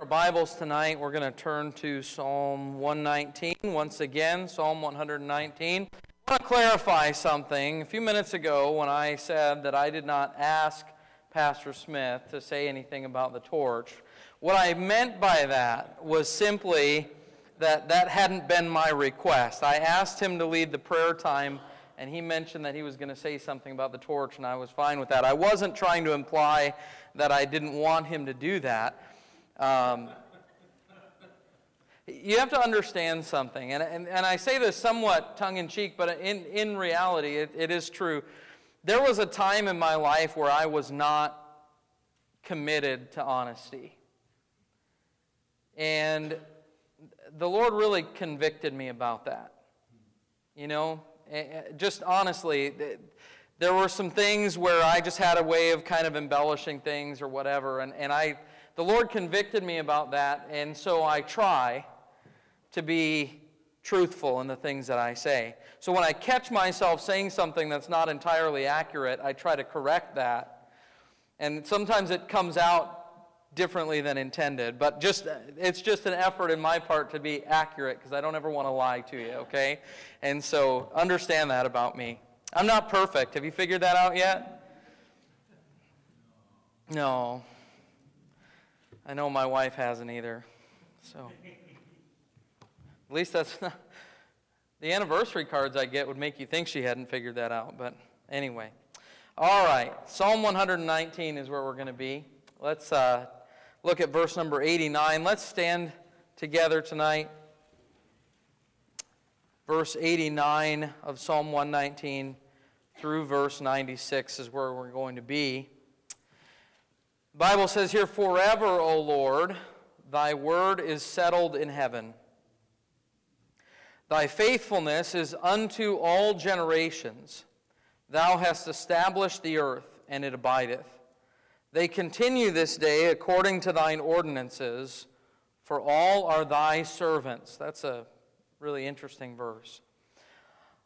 Our Bibles tonight, we're going to turn to Psalm 119 once again, Psalm 119. I want to clarify something. A few minutes ago, when I said that I did not ask Pastor Smith to say anything about the torch, what I meant by that was simply that that hadn't been my request. I asked him to lead the prayer time, and he mentioned that he was going to say something about the torch, and I was fine with that. I wasn't trying to imply that I didn't want him to do that. Um, you have to understand something, and, and, and I say this somewhat tongue in cheek, but in, in reality, it, it is true. There was a time in my life where I was not committed to honesty. And the Lord really convicted me about that. You know, just honestly, there were some things where I just had a way of kind of embellishing things or whatever, and, and I the Lord convicted me about that, and so I try to be truthful in the things that I say. So when I catch myself saying something that's not entirely accurate, I try to correct that. And sometimes it comes out differently than intended, but just it's just an effort in my part to be accurate because I don't ever want to lie to you, okay? And so understand that about me. I'm not perfect. Have you figured that out yet? No. I know my wife hasn't either. So, at least that's not, the anniversary cards I get would make you think she hadn't figured that out. But anyway, all right. Psalm 119 is where we're going to be. Let's uh, look at verse number 89. Let's stand together tonight. Verse 89 of Psalm 119 through verse 96 is where we're going to be. Bible says here, Forever, O Lord, thy word is settled in heaven. Thy faithfulness is unto all generations. Thou hast established the earth, and it abideth. They continue this day according to thine ordinances, for all are thy servants. That's a really interesting verse.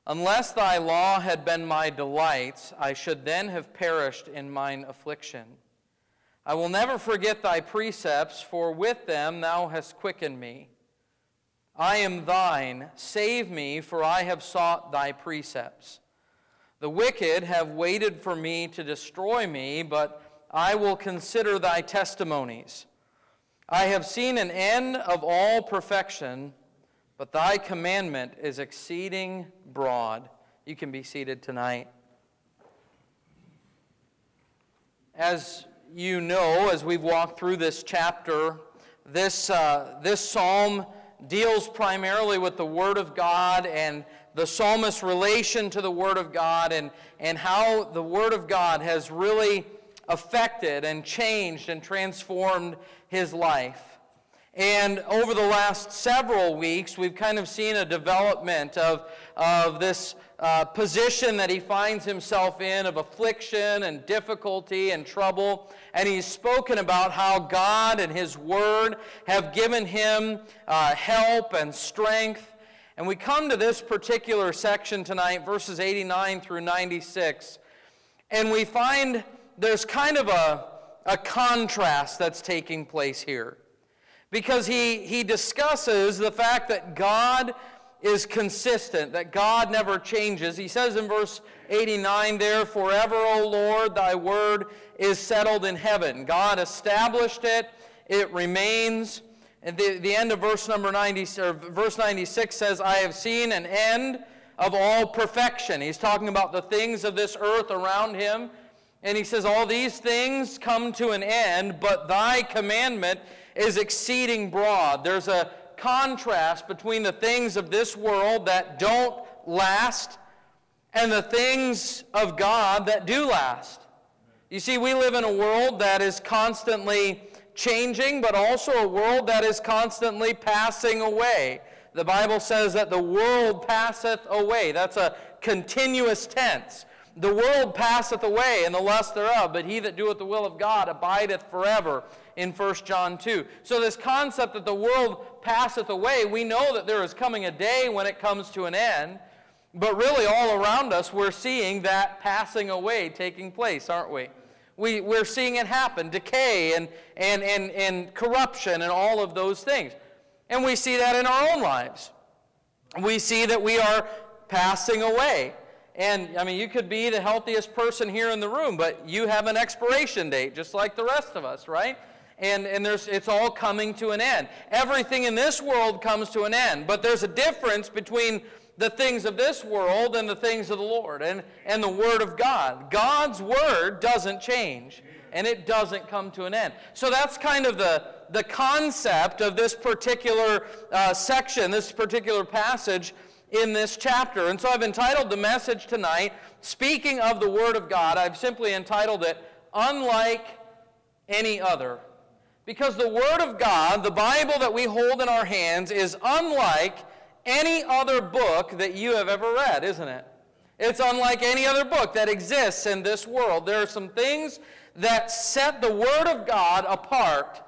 Unless thy law had been my delight, I should then have perished in mine affliction. I will never forget thy precepts, for with them thou hast quickened me. I am thine. Save me, for I have sought thy precepts. The wicked have waited for me to destroy me, but I will consider thy testimonies. I have seen an end of all perfection, but thy commandment is exceeding broad. You can be seated tonight. As you know, as we've walked through this chapter, this, uh, this psalm deals primarily with the Word of God and the psalmist's relation to the Word of God and, and how the Word of God has really affected and changed and transformed his life. And over the last several weeks, we've kind of seen a development of, of this uh, position that he finds himself in of affliction and difficulty and trouble. And he's spoken about how God and his word have given him uh, help and strength. And we come to this particular section tonight, verses 89 through 96, and we find there's kind of a, a contrast that's taking place here. Because he, he discusses the fact that God is consistent, that God never changes. He says in verse 89 there, Forever, O Lord, thy word is settled in heaven. God established it, it remains. And the, the end of verse number 90, or verse 96 says, I have seen an end of all perfection. He's talking about the things of this earth around him. And he says, All these things come to an end, but thy commandment is exceeding broad. There's a contrast between the things of this world that don't last and the things of God that do last. You see, we live in a world that is constantly changing, but also a world that is constantly passing away. The Bible says that the world passeth away. That's a continuous tense. The world passeth away, and the lust thereof, but he that doeth the will of God abideth forever in 1 John 2. So, this concept that the world passeth away, we know that there is coming a day when it comes to an end, but really all around us we're seeing that passing away taking place, aren't we? We, we're seeing it happen decay and, and, and, and corruption and all of those things. And we see that in our own lives. We see that we are passing away. And I mean, you could be the healthiest person here in the room, but you have an expiration date, just like the rest of us, right? And, and there's, it's all coming to an end. Everything in this world comes to an end, but there's a difference between the things of this world and the things of the Lord and, and the Word of God. God's Word doesn't change, and it doesn't come to an end. So that's kind of the, the concept of this particular uh, section, this particular passage in this chapter. And so I've entitled the message tonight, Speaking of the Word of God, I've simply entitled it, Unlike Any Other. Because the Word of God, the Bible that we hold in our hands, is unlike any other book that you have ever read, isn't it? It's unlike any other book that exists in this world. There are some things that set the Word of God apart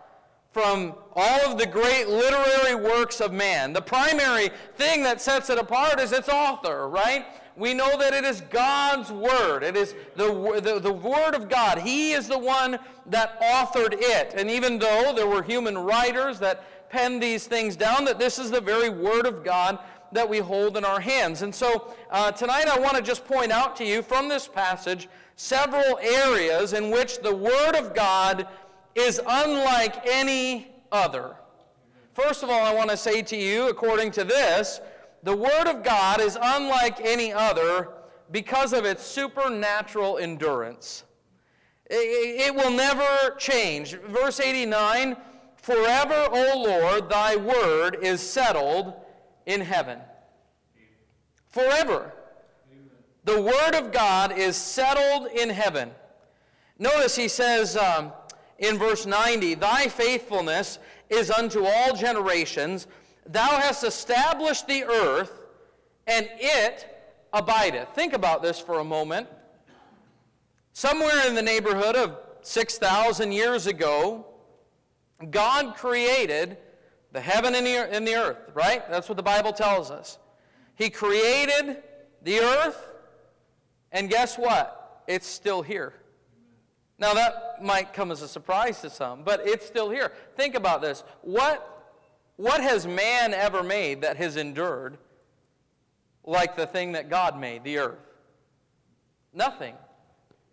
from all of the great literary works of man. The primary thing that sets it apart is its author, right? We know that it is God's Word. It is the, the, the Word of God. He is the one that authored it. And even though there were human writers that penned these things down, that this is the very Word of God that we hold in our hands. And so uh, tonight I want to just point out to you from this passage several areas in which the Word of God is unlike any other. First of all, I want to say to you, according to this, the Word of God is unlike any other because of its supernatural endurance. It, will never change. Verse 89 Forever, O Lord, thy word is settled in heaven. Forever. The word of God is settled in heaven. Notice he says, um, in verse 90 Thy faithfulness is unto all generations. Thou hast established the earth, and it abideth. Think about this for a moment. Somewhere in the neighborhood of 6,000 years ago, God created the heaven and the, earth, right? That's what the Bible tells us. He created the earth, and guess what? It's still here. Now, that might come as a surprise to some, but it's still here. Think about this. What, what has man ever made that has endured like the thing that God made, the earth? Nothing.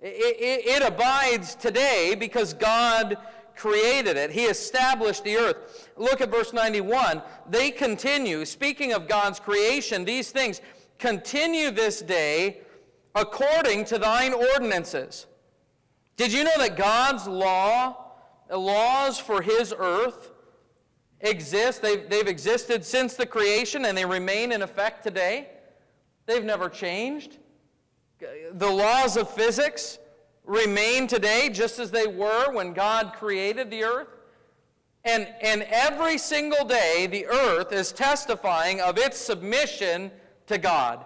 It, it, it abides today because God created it. He established the earth. Look at verse 91. They continue, speaking of God's creation, these things continue this day according to thine ordinances. Did you know that God's law, laws for his earth, exist? They've, they've existed since the creation and they remain in effect today? They've never changed. The laws of physics remain today just as they were when God created the earth. And, and every single day, the earth is testifying of its submission to God.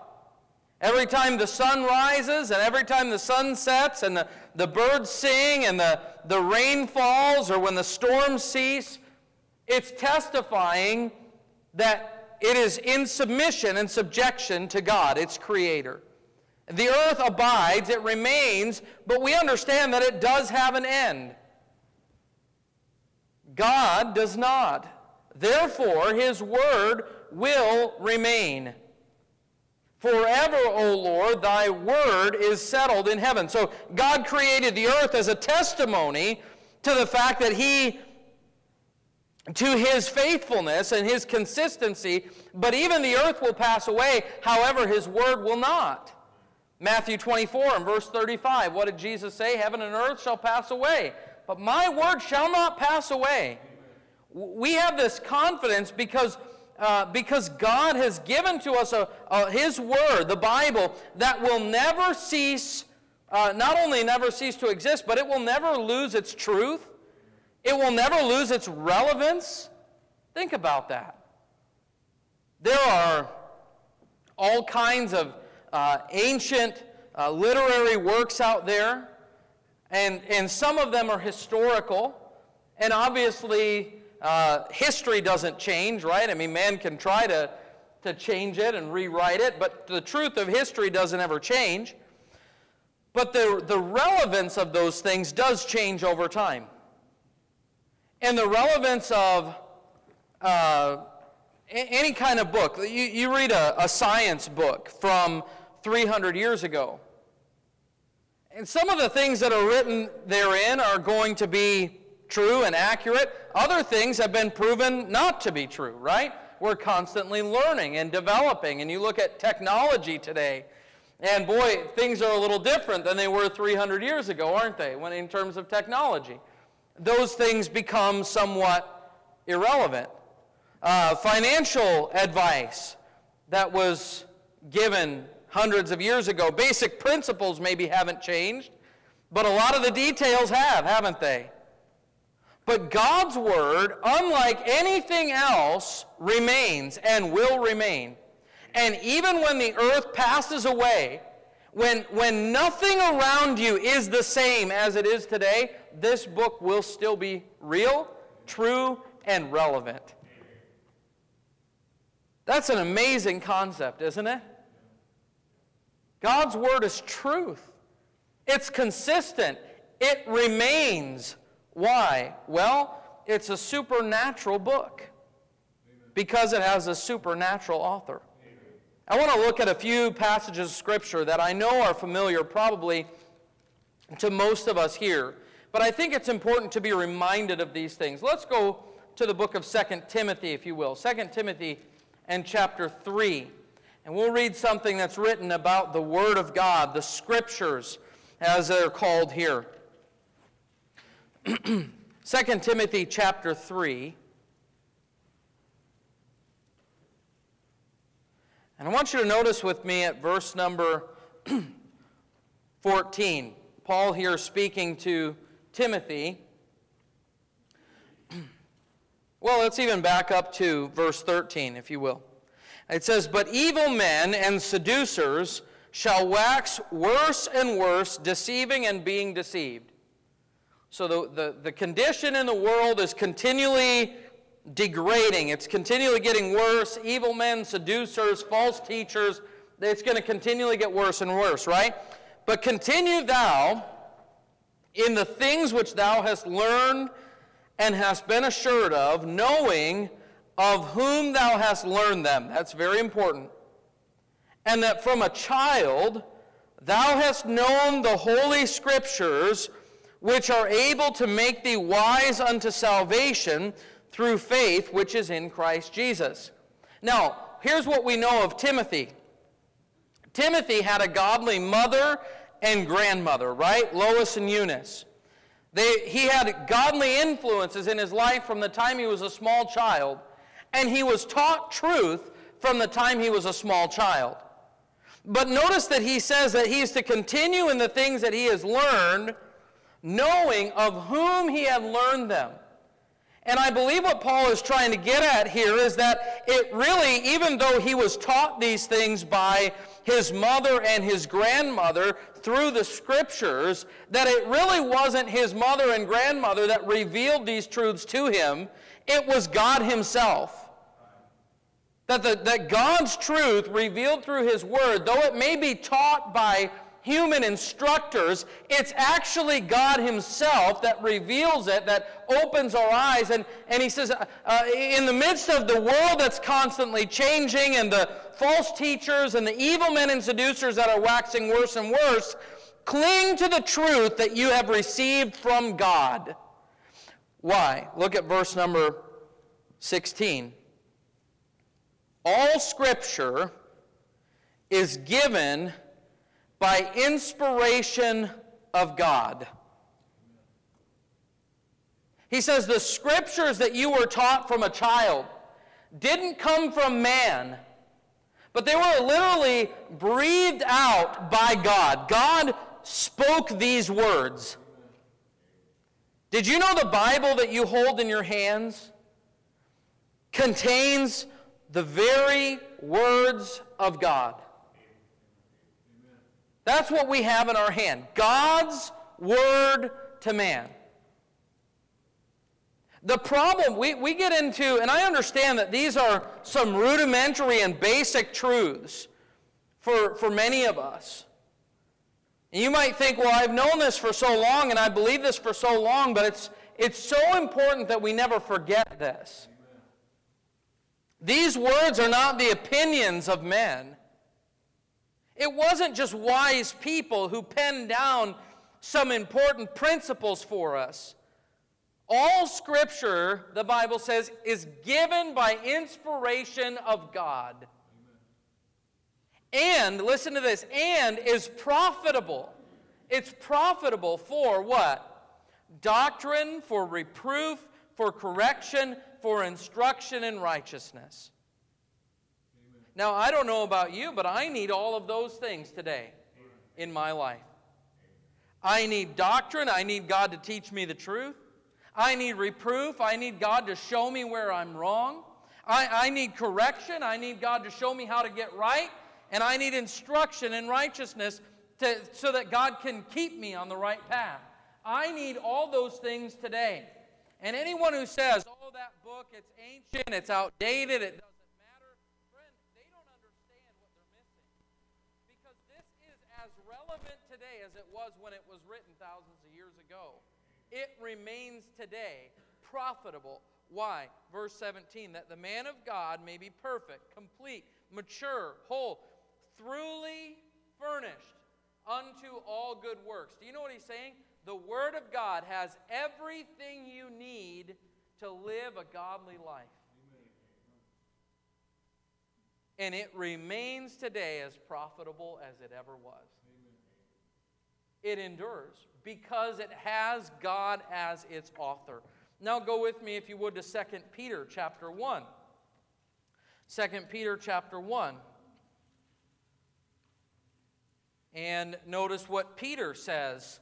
Every time the sun rises and every time the sun sets and the, the birds sing and the, the rain falls or when the storms cease, it's testifying that it is in submission and subjection to God, its creator. The earth abides, it remains, but we understand that it does have an end. God does not. Therefore, his word will remain. Forever, O Lord, thy word is settled in heaven. So God created the earth as a testimony to the fact that he, to his faithfulness and his consistency, but even the earth will pass away, however, his word will not. Matthew 24 and verse 35, what did Jesus say? Heaven and earth shall pass away, but my word shall not pass away. We have this confidence because uh, because God has given to us a, a, His Word, the Bible, that will never cease, uh, not only never cease to exist, but it will never lose its truth. It will never lose its relevance. Think about that. There are all kinds of uh, ancient uh, literary works out there, and, and some of them are historical, and obviously uh, history doesn't change, right? I mean, man can try to, to change it and rewrite it, but the truth of history doesn't ever change. But the, the relevance of those things does change over time. And the relevance of uh, any kind of book, you, you read a, a science book from 300 years ago. And some of the things that are written therein are going to be true and accurate. Other things have been proven not to be true, right? We're constantly learning and developing. And you look at technology today, and boy, things are a little different than they were 300 years ago, aren't they, when in terms of technology? Those things become somewhat irrelevant. Uh, financial advice that was given hundreds of years ago, basic principles maybe haven't changed, but a lot of the details have, haven't they? But God's Word, unlike anything else, remains and will remain. And even when the earth passes away, when, when nothing around you is the same as it is today, this book will still be real, true, and relevant. That's an amazing concept, isn't it? God's Word is truth. It's consistent. It remains. Why? Well, it's a supernatural book because it has a supernatural author. I want to look at a few passages of Scripture that I know are familiar probably to most of us here, but I think it's important to be reminded of these things. Let's go to the book of 2 Timothy, if you will. 2 Timothy and chapter 3. And we'll read something that's written about the Word of God, the Scriptures, as they're called here. 2 Timothy chapter 3. And I want you to notice with me at verse number 14. Paul here speaking to Timothy. Well, let's even back up to verse 13, if you will. It says, But evil men and seducers shall wax worse and worse, deceiving and being deceived. So the, the, the condition in the world is continually degrading. It's continually getting worse. Evil men, seducers, false teachers, it's going to continually get worse and worse, right? But continue thou in the things which thou hast learned and hast been assured of, knowing of whom thou hast learned them. That's very important. And that from a child thou hast known the holy scriptures, which are able to make thee wise unto salvation through faith which is in Christ Jesus. Now, here's what we know of Timothy Timothy had a godly mother and grandmother, right? Lois and Eunice. They, he had godly influences in his life from the time he was a small child and he was taught truth from the time he was a small child. But notice that he says that he is to continue in the things that he has learned, knowing of whom he had learned them. And I believe what Paul is trying to get at here is that it really, even though he was taught these things by his mother and his grandmother through the scriptures, that it really wasn't his mother and grandmother that revealed these truths to him. It was God Himself. That, the, that God's truth revealed through His Word, though it may be taught by human instructors, it's actually God Himself that reveals it, that opens our eyes. And, and He says, uh, uh, in the midst of the world that's constantly changing and the false teachers and the evil men and seducers that are waxing worse and worse, cling to the truth that you have received from God. Why? Look at verse number 16. All scripture is given by inspiration of God. He says the scriptures that you were taught from a child didn't come from man, but they were literally breathed out by God. God spoke these words. Did you know the Bible that you hold in your hands contains the very words of God? That's what we have in our hand God's word to man. The problem we, we get into, and I understand that these are some rudimentary and basic truths for, for many of us. And you might think, well, I've known this for so long and I believe this for so long, but it's, it's so important that we never forget this. These words are not the opinions of men. It wasn't just wise people who penned down some important principles for us. All scripture, the Bible says, is given by inspiration of God. And, listen to this, and is profitable. It's profitable for what? Doctrine, for reproof, for correction, for instruction in righteousness. Now, I don't know about you, but I need all of those things today in my life. I need doctrine. I need God to teach me the truth. I need reproof. I need God to show me where I'm wrong. I, I need correction. I need God to show me how to get right. And I need instruction in righteousness to, so that God can keep me on the right path. I need all those things today. And anyone who says, oh, that book, it's ancient, it's outdated, it doesn't matter, friend, they don't understand what they're missing. Because this is as relevant today as it was when it was written thousands of years ago. It remains today profitable. Why? Verse 17, that the man of God may be perfect, complete, mature, whole, throughly furnished unto all good works. Do you know what he's saying? The Word of God has everything you need to live a godly life. And it remains today as profitable as it ever was. It endures because it has God as its author. Now go with me if you would to 2 Peter chapter 1. 2 Peter chapter 1. And notice what Peter says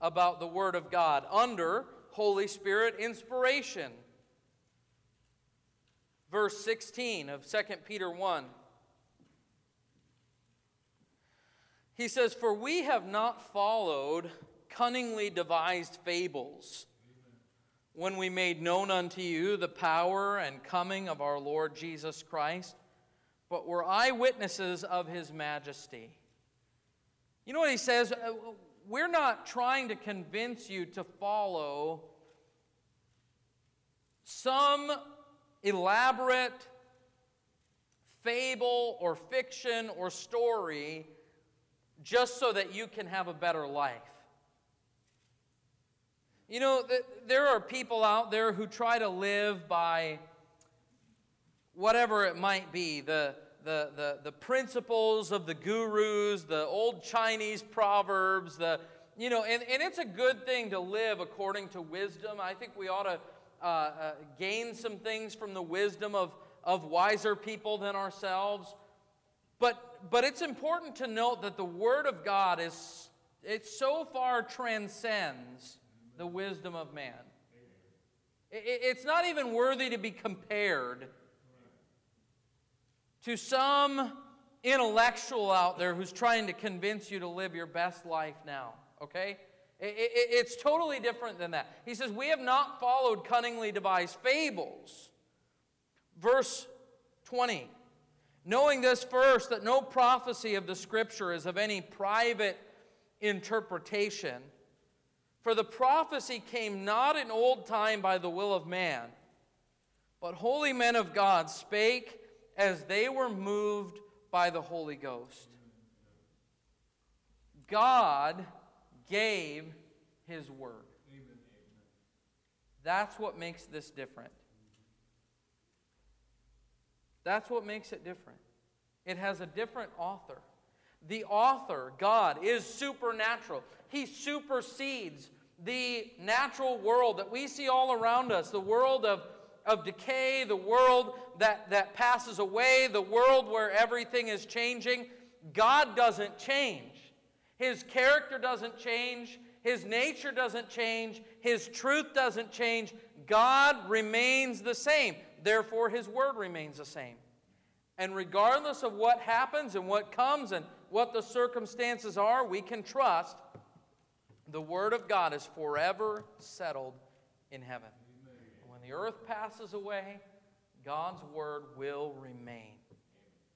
about the Word of God under Holy Spirit inspiration. Verse 16 of 2 Peter 1. He says, For we have not followed cunningly devised fables when we made known unto you the power and coming of our Lord Jesus Christ, but were eyewitnesses of his majesty. You know what he says? Uh, we're not trying to convince you to follow some elaborate fable or fiction or story just so that you can have a better life. You know, there are people out there who try to live by whatever it might be the, the, the, the principles of the gurus, the old Chinese proverbs, the, you know, and, and it's a good thing to live according to wisdom. I think we ought to uh, uh, gain some things from the wisdom of, of wiser people than ourselves. But, but it's important to note that the Word of God is, it so far transcends the wisdom of man. It, it's not even worthy to be compared to some intellectual out there who's trying to convince you to live your best life now, okay? It's totally different than that. He says, We have not followed cunningly devised fables. Verse 20. Knowing this first, that no prophecy of the Scripture is of any private interpretation. For the prophecy came not in old time by the will of man, but holy men of God spake as they were moved by the Holy Ghost. God gave his word. That's what makes this different. That's what makes it different. It has a different author. The author, God, is supernatural. He supersedes the natural world that we see all around us, the world of of decay, the world that, that passes away, the world where everything is changing. God doesn't change. His character doesn't change. His nature doesn't change. His truth doesn't change. God remains the same. Therefore, His word remains the same. And regardless of what happens and what comes and what the circumstances are, we can trust the Word of God is forever settled in heaven When the earth passes away, God's word will remain.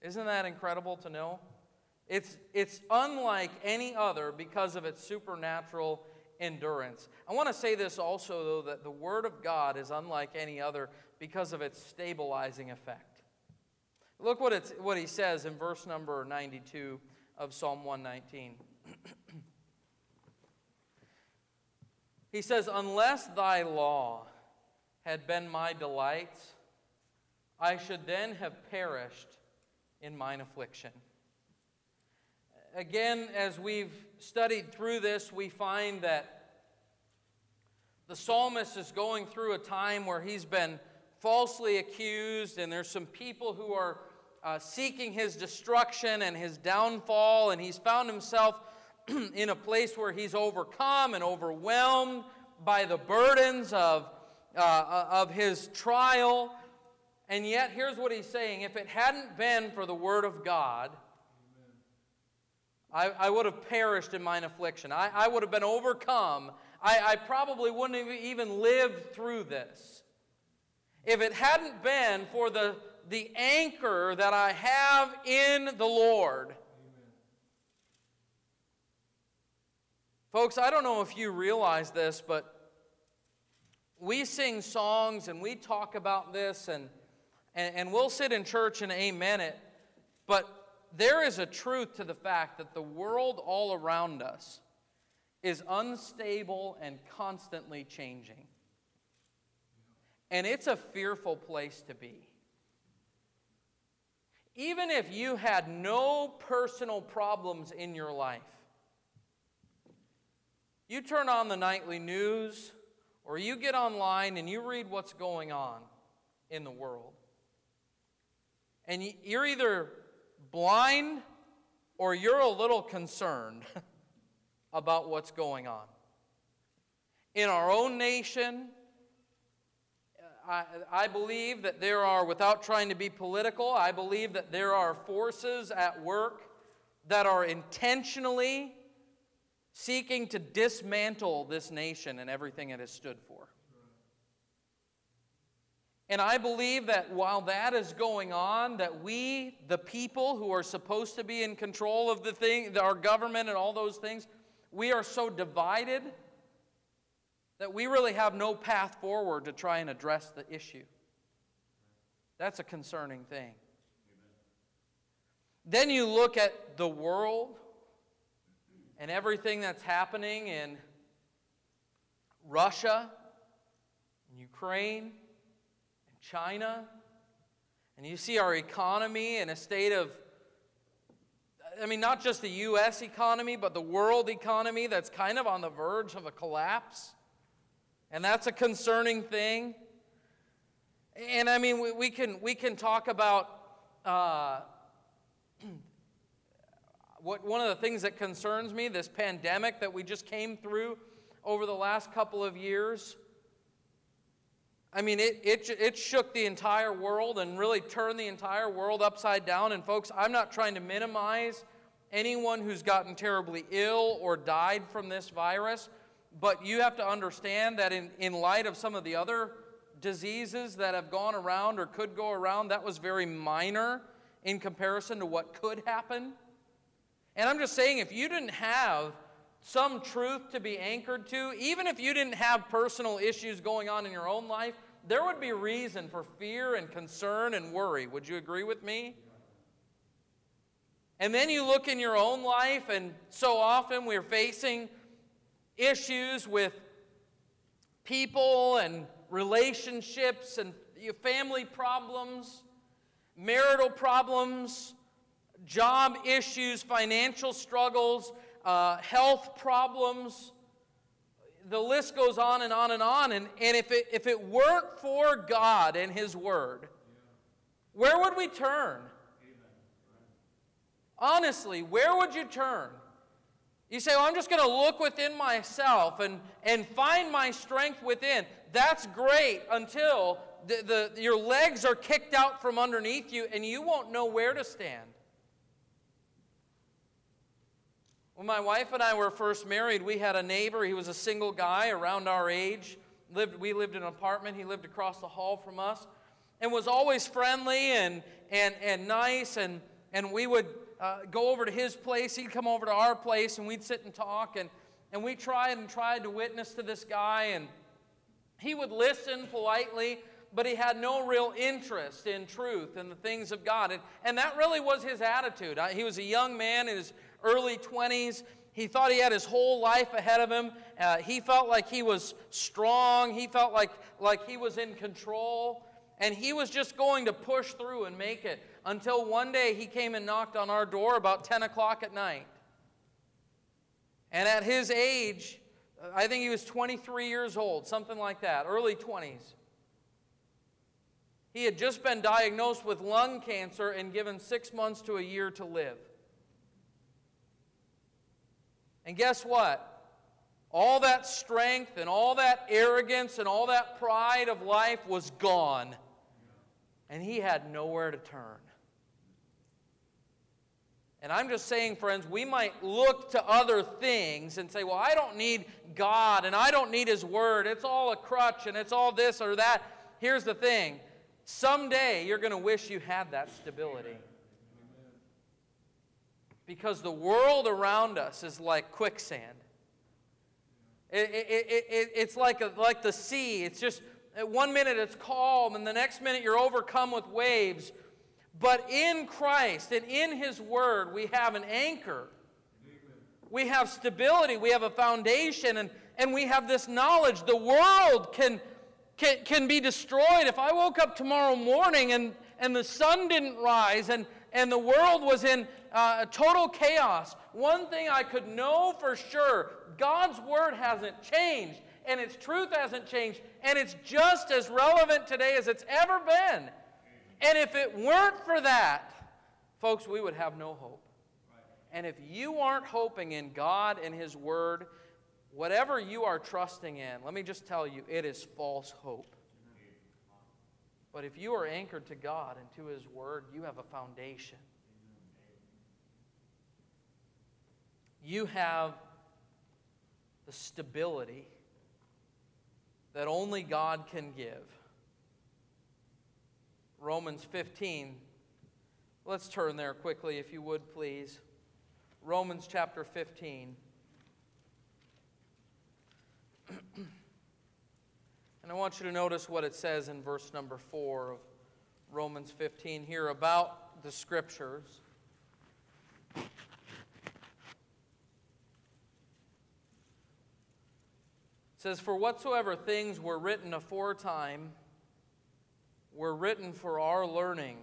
Isn't that incredible to know? It's, it's unlike any other because of its supernatural endurance. I want to say this also, though, that the Word of God is unlike any other because of its stabilizing effect. Look what, it's, what he says in verse number 92 of Psalm 119. he says, Unless thy law had been my delight, I should then have perished in mine affliction. Again, as we've studied through this, we find that the psalmist is going through a time where he's been falsely accused, and there's some people who are uh, seeking his destruction and his downfall, and he's found himself in a place where he's overcome and overwhelmed by the burdens of, uh, of his trial. And yet, here's what he's saying if it hadn't been for the Word of God, I, I would have perished in mine affliction. I, I would have been overcome. I, I probably wouldn't have even lived through this. If it hadn't been for the, the anchor that I have in the Lord. Amen. Folks, I don't know if you realize this, but we sing songs and we talk about this and, and, and we'll sit in church and amen it, but there is a truth to the fact that the world all around us is unstable and constantly changing. And it's a fearful place to be. Even if you had no personal problems in your life, you turn on the nightly news or you get online and you read what's going on in the world. And you're either blind or you're a little concerned about what's going on. In our own nation, uh, I, I, believe that there are, without trying to be political, I believe that there are forces at work that are intentionally seeking to dismantle this nation and everything it has stood for. And I believe that while that is going on, that we, the people who are supposed to be in control of the thing, our government and all those things, we are so divided that we really have no path forward to try and address the issue. That's a concerning thing. Then you look at the world and everything that's happening in Russia, and Ukraine, China, and you see our economy in a state of I mean, not just the U.S. economy, but the world economy that's kind of on the verge of a collapse. And that's a concerning thing. And I mean, we, we can, we can talk about uh, what, one of the things that concerns me this pandemic that we just came through over the last couple of years. I mean, it, it, it shook the entire world and really turned the entire world upside down. And, folks, I'm not trying to minimize anyone who's gotten terribly ill or died from this virus, but you have to understand that in, in light of some of the other diseases that have gone around or could go around, that was very minor in comparison to what could happen. And I'm just saying, if you didn't have some truth to be anchored to, even if you didn't have personal issues going on in your own life, there would be reason for fear and concern and worry. Would you agree with me? And then you look in your own life, and so often we're facing issues with people and relationships and family problems, marital problems, job issues, financial struggles, uh, health problems. The list goes on and on and on. And, and if, it, if it weren't for God and His Word, where would we turn? Honestly, where would you turn? You say, well, I'm just going to look within myself and, and find my strength within. That's great until the, the, your legs are kicked out from underneath you and you won't know where to stand. When my wife and I were first married, we had a neighbor. He was a single guy around our age. Lived, we lived in an apartment. He lived across the hall from us and was always friendly and, and, and nice. And, and we would uh, go over to his place, he'd come over to our place, and we'd sit and talk. And, and we tried and tried to witness to this guy, and he would listen politely, but he had no real interest in truth and the things of God. And, and that really was his attitude. He was a young man in his early 20s. He thought he had his whole life ahead of him. Uh, he felt like he was strong. He felt like, like he was in control. And he was just going to push through and make it until one day he came and knocked on our door about 10 o'clock at night. And at his age, I think he was 23 years old, something like that, early 20s. He had just been diagnosed with lung cancer and given six months to a year to live. And guess what? All that strength and all that arrogance and all that pride of life was gone. And he had nowhere to turn. And I'm just saying, friends, we might look to other things and say, well, I don't need God and I don't need His Word. It's all a crutch and it's all this or that. Here's the thing someday you're going to wish you had that stability because the world around us is like quicksand. It, it, it, it's like, a, like the sea. It's just, one minute it's calm, and the next minute you're overcome with waves. But in Christ and in His Word, we have an anchor. We have stability. We have a foundation, and, and we have this knowledge. The world can, can, can be destroyed. If I woke up tomorrow morning and, and the sun didn't rise and, and the world was in uh, total chaos, one thing I could know for sure God's word hasn't changed, and its truth hasn't changed, and it's just as relevant today as it's ever been. And if it weren't for that, folks, we would have no hope. And if you aren't hoping in God and His Word, whatever you are trusting in, let me just tell you, it is false hope. But if you are anchored to God and to His Word, you have a foundation. You have the stability that only God can give. Romans 15. Let's turn there quickly, if you would, please. Romans chapter 15. and I want you to notice what it says in verse number 4 of Romans 15 here about the Scriptures. Says, For whatsoever things were written aforetime were written for our learning,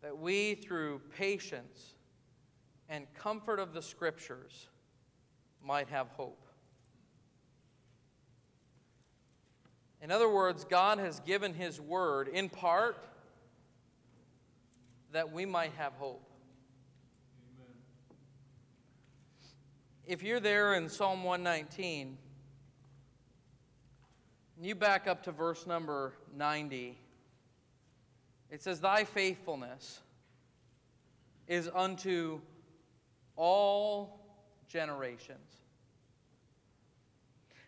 that we, through patience and comfort of the Scriptures, might have hope. In other words, God has given His word in part that we might have hope. If you're there in Psalm 119, and you back up to verse number 90, it says, Thy faithfulness is unto all generations.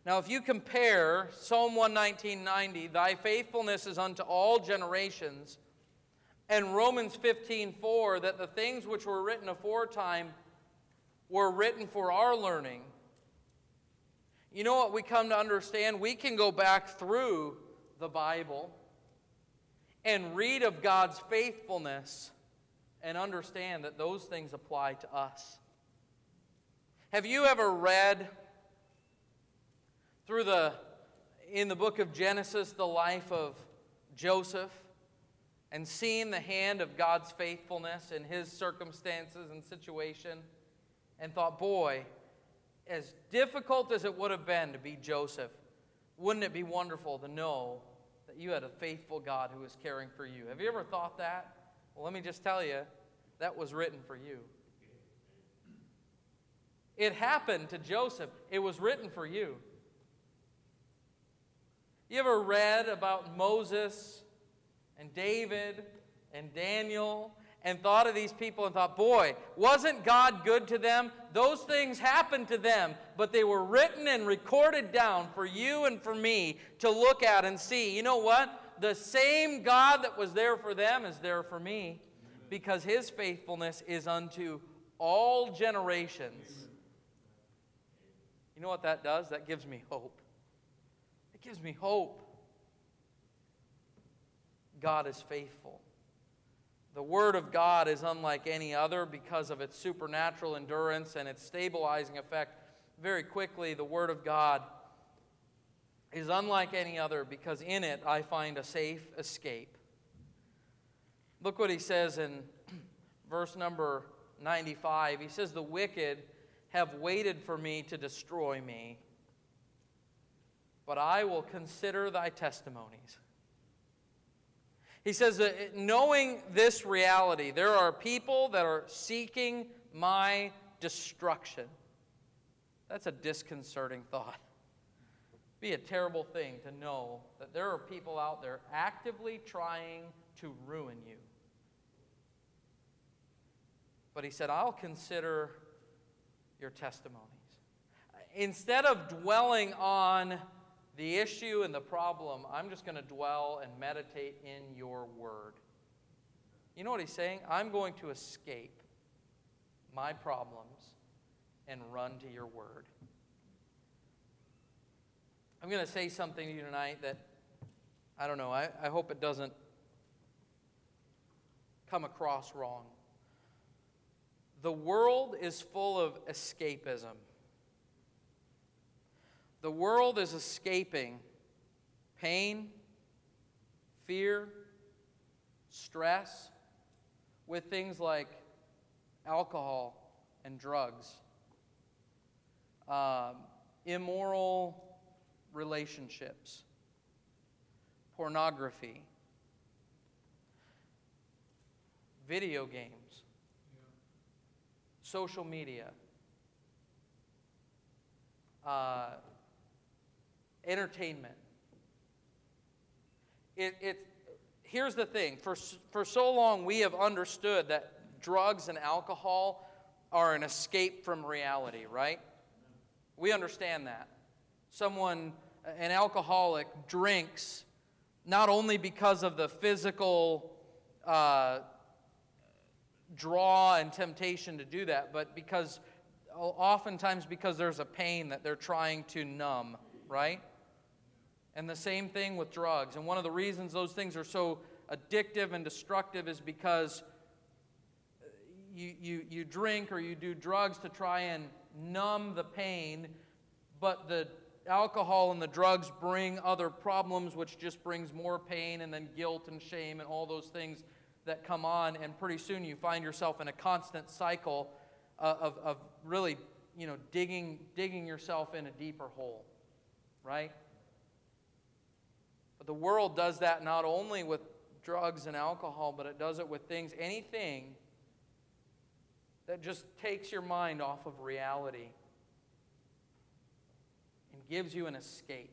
Now, if you compare Psalm 119.90, Thy faithfulness is unto all generations, and Romans 15.4, that the things which were written aforetime were written for our learning. You know what we come to understand? We can go back through the Bible and read of God's faithfulness and understand that those things apply to us. Have you ever read through the in the book of Genesis the life of Joseph and seen the hand of God's faithfulness in his circumstances and situation? And thought, boy, as difficult as it would have been to be Joseph, wouldn't it be wonderful to know that you had a faithful God who was caring for you? Have you ever thought that? Well, let me just tell you, that was written for you. It happened to Joseph, it was written for you. You ever read about Moses and David and Daniel and thought of these people and thought, boy, wasn't God good to them? Those things happened to them, but they were written and recorded down for you and for me to look at and see. You know what? The same God that was there for them is there for me. because his faithfulness is unto all generations. You know what that does? That gives me hope. It gives me hope. God is faithful. The Word of God is unlike any other because of its supernatural endurance and its stabilizing effect. Very quickly, the Word of God is unlike any other because in it I find a safe escape. Look what he says in verse number 95. He says, The wicked have waited for me to destroy me, but I will consider thy testimonies. He says that uh, knowing this reality, there are people that are seeking my destruction. That's a disconcerting thought. Be a terrible thing to know that there are people out there actively trying to ruin you. But he said, I'll consider your testimonies. Instead of dwelling on the issue and the problem, I'm just going to dwell and meditate in your word. You know what he's saying? I'm going to escape my problems and run to your word. I'm going to say something to you tonight that I don't know, I, I hope it doesn't come across wrong. The world is full of escapism. The world is escaping pain, fear, stress with things like alcohol and drugs, um, immoral relationships, pornography, video games, social media. Uh, entertainment. It, it, here's the thing for, for so long, we have understood that drugs and alcohol are an escape from reality, right? We understand that. Someone, an alcoholic, drinks not only because of the physical uh, draw and temptation to do that, but because oftentimes because there's a pain that they're trying to numb, right? And the same thing with drugs. And one of the reasons those things are so addictive and destructive is because you, you, you drink or you do drugs to try and numb the pain, but the alcohol and the drugs bring other problems, which just brings more pain and then guilt and shame and all those things that come on. And pretty soon you find yourself in a constant cycle uh, of, of really, you know, digging, digging yourself in a deeper hole, right? But the world does that not only with drugs and alcohol, but it does it with things, anything that just takes your mind off of reality and gives you an escape.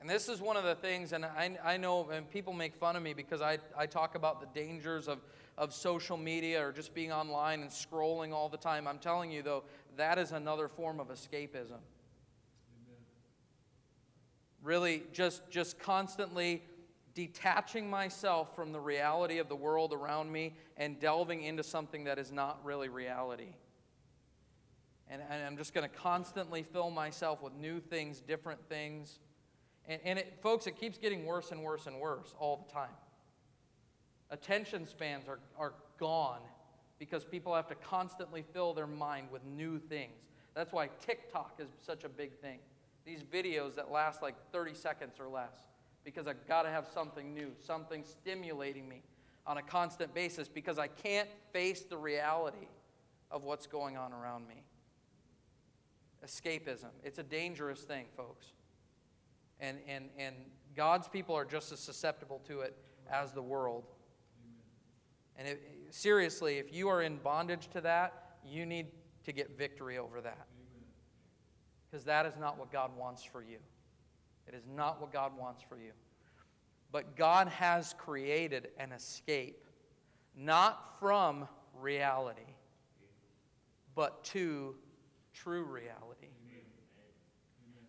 And this is one of the things, and I, I know, and people make fun of me because I, I talk about the dangers of, of social media or just being online and scrolling all the time. I'm telling you, though, that is another form of escapism really just, just constantly detaching myself from the reality of the world around me and delving into something that is not really reality. And, and I'm just going to constantly fill myself with new things, different things. And, and it, folks, it keeps getting worse and worse and worse all the time. Attention spans are, are gone because people have to constantly fill their mind with new things. That's why TikTok is such a big thing these videos that last like 30 seconds or less because I've got to have something new, something stimulating me on a constant basis because I can't face the reality of what's going on around me. Escapism. It's a dangerous thing, folks. And, and, and God's people are just as susceptible to it as the world. And it, seriously, if you are in bondage to that, you need to get victory over that because that is not what God wants for you. It is not what God wants for you. But God has created an escape, not from reality, but to true reality.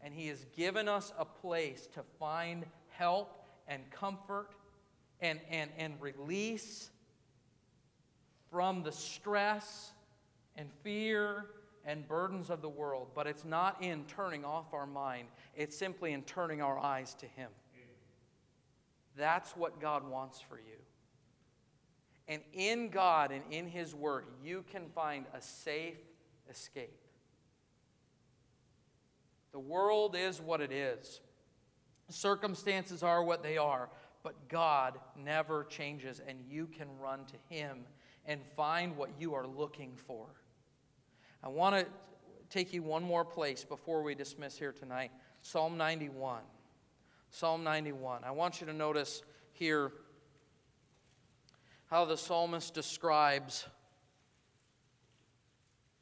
And He has given us a place to find help and comfort and, and, and release from the stress and fear and burdens of the world. But it's not in turning off our mind, it's simply in turning our eyes to Him. That's what God wants for you. And in God and in His Word, you can find a safe escape. The world is what it is, circumstances are what they are, but God never changes, and you can run to Him and find what you are looking for. I want to take you one more place before we dismiss here tonight Psalm 91. Psalm 91. I want you to notice here how the psalmist describes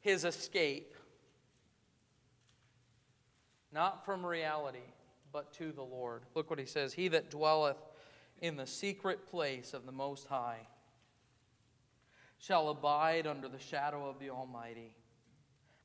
his escape, not from reality, but to the Lord. Look what he says He that dwelleth in the secret place of the Most High shall abide under the shadow of the Almighty.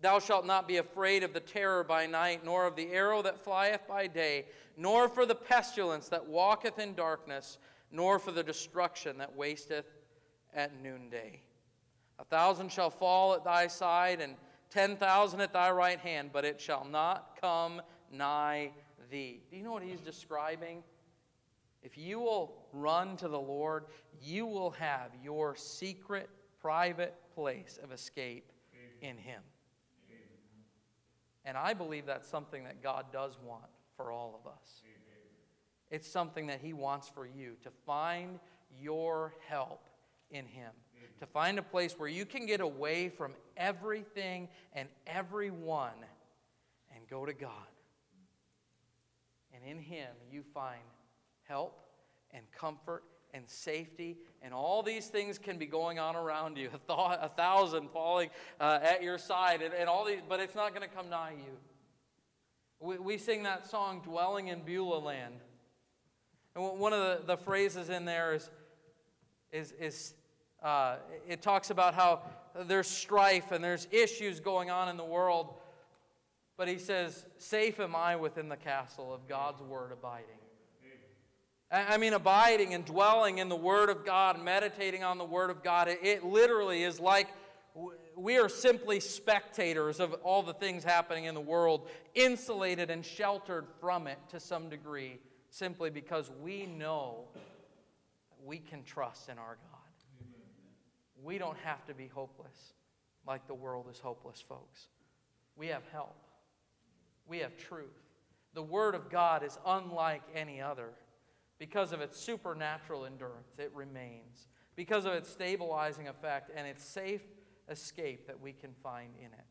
Thou shalt not be afraid of the terror by night, nor of the arrow that flieth by day, nor for the pestilence that walketh in darkness, nor for the destruction that wasteth at noonday. A thousand shall fall at thy side, and ten thousand at thy right hand, but it shall not come nigh thee. Do you know what he's describing? If you will run to the Lord, you will have your secret, private place of escape in him. And I believe that's something that God does want for all of us. It's something that He wants for you to find your help in Him, to find a place where you can get away from everything and everyone and go to God. And in Him, you find help and comfort and safety, and all these things can be going on around you. A, a thousand falling uh, at your side, and, and, all these, but it's not going to come nigh you. We, we sing that song, Dwelling in Beulah Land. And one of the, the phrases in there is, is, is uh, it talks about how there's strife and there's issues going on in the world. But he says, Safe am I within the castle of God's word abiding. I mean, abiding and dwelling in the Word of God, meditating on the Word of God, it, it literally is like we are simply spectators of all the things happening in the world, insulated and sheltered from it to some degree, simply because we know we can trust in our God. We don't have to be hopeless like the world is hopeless, folks. We have help, we have truth. The Word of God is unlike any other. Because of its supernatural endurance, it remains. Because of its stabilizing effect and its safe escape that we can find in it.